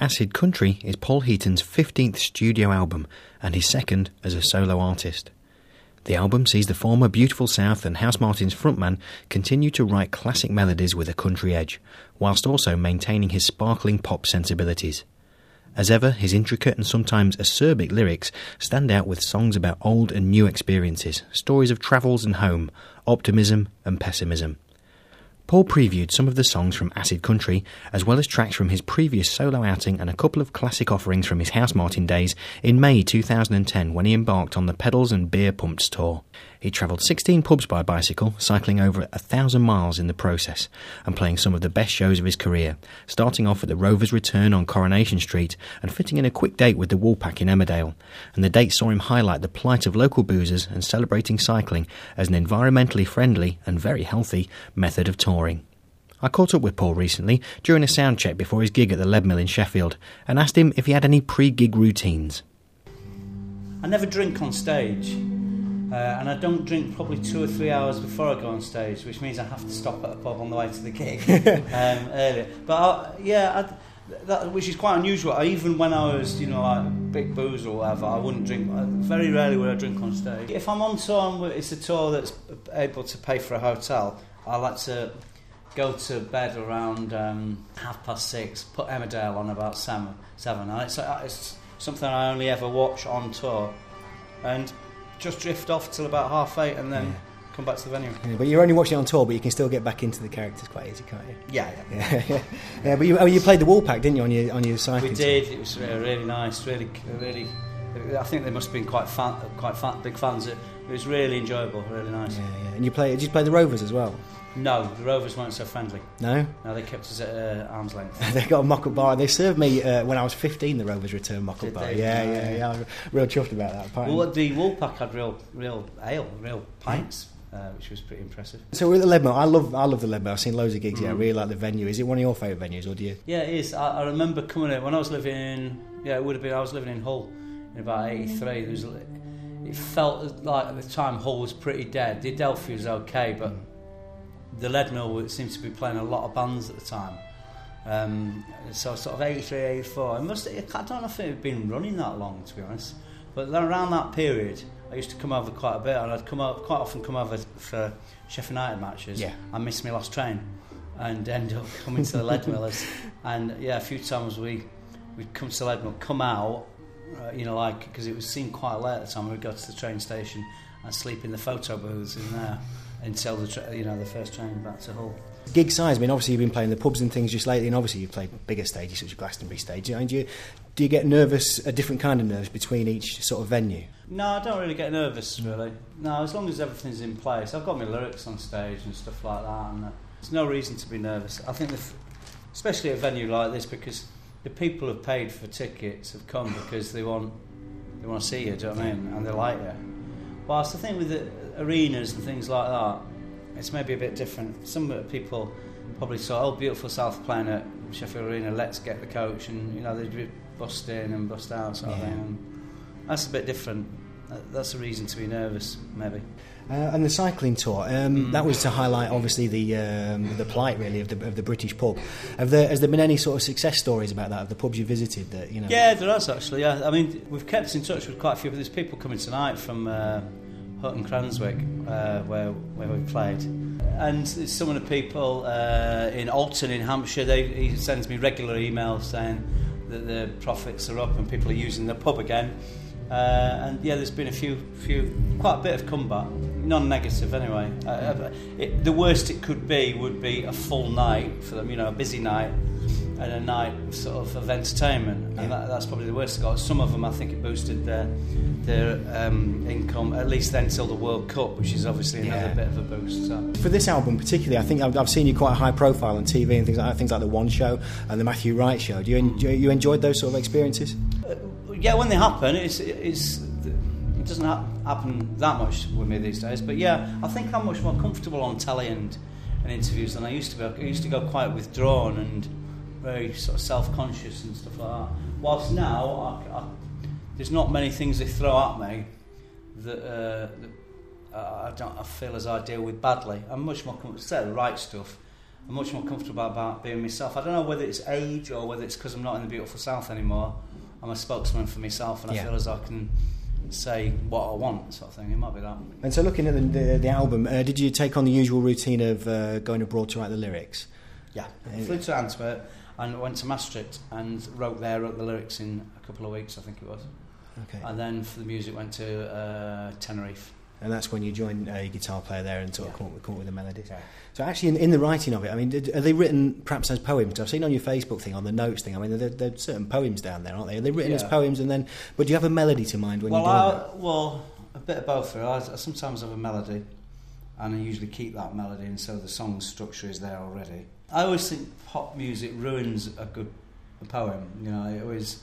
Acid Country is Paul Heaton's 15th studio album and his second as a solo artist. The album sees the former Beautiful South and Housemartins frontman continue to write classic melodies with a country edge, whilst also maintaining his sparkling pop sensibilities. As ever, his intricate and sometimes acerbic lyrics stand out with songs about old and new experiences, stories of travels and home, optimism and pessimism. Paul previewed some of the songs from Acid Country, as well as tracks from his previous solo outing and a couple of classic offerings from his Housemartin days in May 2010 when he embarked on the Pedals and Beer Pumps tour. He travelled 16 pubs by bicycle, cycling over a thousand miles in the process, and playing some of the best shows of his career, starting off at the Rovers Return on Coronation Street and fitting in a quick date with the Woolpack in Emmerdale. And the date saw him highlight the plight of local boozers and celebrating cycling as an environmentally friendly and very healthy method of touring. I caught up with Paul recently during a sound check before his gig at the Leadmill in Sheffield and asked him if he had any pre gig routines. I never drink on stage. Uh, and I don't drink probably two or three hours before I go on stage, which means I have to stop at a pub on the way to the gig um, earlier. But I, yeah, I, that, which is quite unusual. I, even when I was, you know, like big booze or whatever, I wouldn't drink. uh, Very rarely would I drink on stage. If I'm on tour, it's a tour that's able to pay for a hotel. I like to go to bed around um, half past six. Put Emmerdale on about seven. Seven. And it's, uh, it's something I only ever watch on tour, and just drift off till about half eight, and then come back to the venue. Yeah, but you're only watching it on tour, but you can still get back into the characters quite easy, can't you? Yeah, yeah. Yeah, yeah. yeah but you, oh, you played the Woolpack, didn't you, on your on your cycling? We did. It was uh, really nice. Really, really. I think they must have been quite fan, quite fan, big fans. It, it was really enjoyable. Really nice. Yeah, yeah. And you play? Did you play the Rovers as well? No, the Rovers weren't so friendly. No. No, they kept us at uh, arm's length. they got a mock-up bar. They served me uh, when I was 15. The Rovers returned mock-up bar. Yeah, yeah, yeah. yeah. I'm real chuffed about that. apparently. Well, the Woolpack had real, real ale, real pints, uh, which was pretty impressive. So we're at the Leadmill. I love, I love the Leadmill. I've seen loads of gigs. Yeah, I Mm. really like the venue. Is it one of your favourite venues, or do you? Yeah, it is. I, I remember coming in when I was living. Yeah, it would have been. I was living in Hull in about '83. There was. It felt like at the time Hull was pretty dead. The Adelphi was okay, but the Leadmill seemed to be playing a lot of bands at the time. Um, so sort of 83, 84. It must, I don't know if it had been running that long, to be honest. But then around that period, I used to come over quite a bit, and I'd come out, quite often come over for Sheffield United matches. Yeah. I missed my last train, and end up coming to the Lead Millers. And yeah, a few times we we'd come to the Leadmill, come out, uh, you know, like because it was seemed quite late at the time. We'd go to the train station and sleep in the photo booths in there until the tra- you know the first train back to Hull. Gig size. I mean, obviously you've been playing the pubs and things just lately, and obviously you've played bigger stages such as Glastonbury stage. And do you do you get nervous, a different kind of nerves between each sort of venue? No, I don't really get nervous, really. No, as long as everything's in place. I've got my lyrics on stage and stuff like that, and uh, there's no reason to be nervous. I think, the f- especially at a venue like this, because the people who've paid for tickets have come because they want they want to see you, do you know what I mean? And they like you. Whilst the thing with the arenas and things like that, it's maybe a bit different. Some people probably saw, oh, beautiful South playing at Sheffield Arena, let's get the coach, and you know they'd be bust in and bust out sort of thing. And that's a bit different. That- That's a reason to be nervous, maybe. Uh, and the cycling tour, um, Mm. that was to highlight obviously the um, the plight really of the, of the British pub. Have there, has there been any sort of success stories about that of the pubs you visited that you know? Yeah, there is actually. Yeah, I mean, we've kept in touch with quite a few. There's people coming tonight from uh, Hutton Cranswick, uh, where where we played, and some of the people uh, in Alton in Hampshire. They he sends me regular emails saying that the profits are up and people are using the pub again. Uh, and yeah, there's been a few, few, quite a bit of comeback, non-negative anyway. Uh, uh, it, the worst it could be would be a full night for them, you know, a busy night, and a night sort of, of entertainment, Yeah. and that, that's probably the worst. got some of them, I think, it boosted their their um, income at least until the World Cup, which is obviously another Yeah. bit of a boost. So. For this album particularly, I think I've, I've seen you quite high profile on TV and things like that, things like the One Show and the Matthew Wright Show. Do you enjoy, you enjoyed those sort of experiences? Yeah, when they happen, it's, it's it doesn't ha- happen that much with me these days. But yeah, I think I'm much more comfortable on telly and, and interviews than I used to be. I used to go quite withdrawn and very sort of self-conscious and stuff like that. Whilst now, I, I, there's not many things they throw at me that, uh, that I don't I feel as I deal with badly. I'm much more comfortable. Right stuff. I'm much more comfortable about being myself. I don't know whether it's age or whether it's because I'm not in the beautiful south anymore. I'm a spokesman for myself, and Yeah. I feel as I can say what I want, sort of thing. It might be that. And so, looking at the, the, the album, uh, did you take on the usual routine of uh, going abroad to write the lyrics? Yeah. Yeah. Flew to Antwerp and went to Maastricht and wrote there, wrote the lyrics in a couple of weeks, I think it was. Okay. And then for the music, went to uh, Tenerife. And that's when you join a guitar player there and sort of Yeah. come, up with, come up with the melodies. Yeah. So, actually, in, in the writing of it, I mean, did, are they written perhaps as poems? I've seen on your Facebook thing, on the notes thing. I mean, there, there are certain poems down there, aren't they? Are they written as poems, and then, but do you have a melody to mind when well, you're doing that? well, a bit of both. Really. I, I sometimes have a melody, and I usually keep that melody, and so the song structure is there already. I always think pop music ruins a good a poem. You know, it always.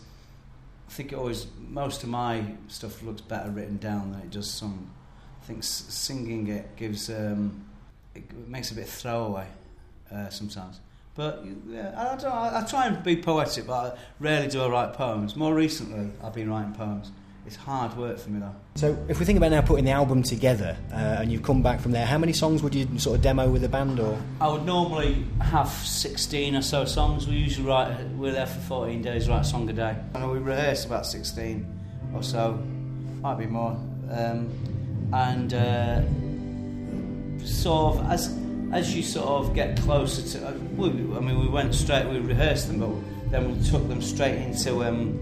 I think it always most of my stuff looks better written down than it does sung. I think singing it gives um, it makes a bit throwaway uh, sometimes. But yeah, I don't. I, I try and be poetic, but I rarely do I write poems. More recently, I've been writing poems. It's hard work for me though. So, if we think about now putting the album together, uh, and you've come back from there, how many songs would you sort of demo with the band, or I would normally have 16 or so songs. We usually write, we're there for 14 days, write a song a day. And we rehearse about 16 or so, might be more. Um, and uh, sort of, as as you sort of get closer to, uh, we, I mean, we went straight, we rehearsed them, but then we took them straight into um,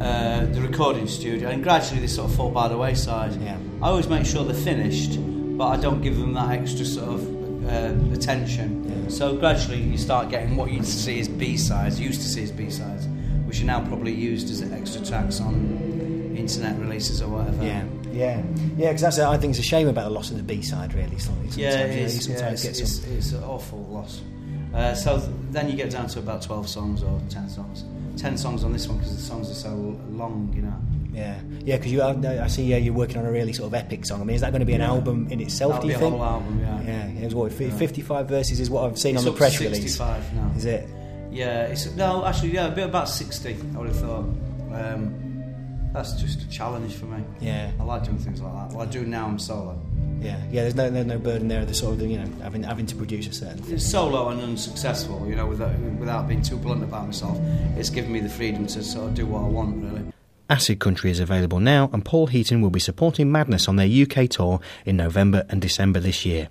uh, the recording studio, and gradually they sort of fall by the wayside. Yeah. I always make sure they're finished, but I don't give them that extra sort of uh, attention. Yeah. So gradually you start getting what you used to see as B sides, used to see as B sides, which are now probably used as extra tracks on internet releases or whatever. yeah, yeah, yeah? Because that's I think it's a shame about the loss of the B side, really. Sometimes, Yeah, sometimes, it you know, you is. Yeah, it's, some- it's, it's an awful loss. Uh, so th- then you get down to about 12 songs or 10 songs. 10 songs on this one because the songs are so long, you know. Yeah, yeah, because you, I I see yeah, you're working on a really sort of epic song. I mean, is that going to be an Yeah. album in itself? That'll do you be a think? whole album, yeah. Yeah, it was what fi- Yeah. 55 verses is what I've seen It's on the press release. 65 now. Is it? Yeah, it's no, actually, yeah, a bit about sixty. I would have thought. Um, that's just a challenge for me. Yeah, I like doing things like that. Well, I do now. I'm solo. yeah, yeah. There's no there's no burden there. The sort of you know having having to produce a certain. It's solo and unsuccessful. You know, without without being too blunt about myself, it's given me the freedom to sort of do what I want. Really. Acid Country is available now, and Paul Heaton will be supporting Madness on their UK tour in November and December this year.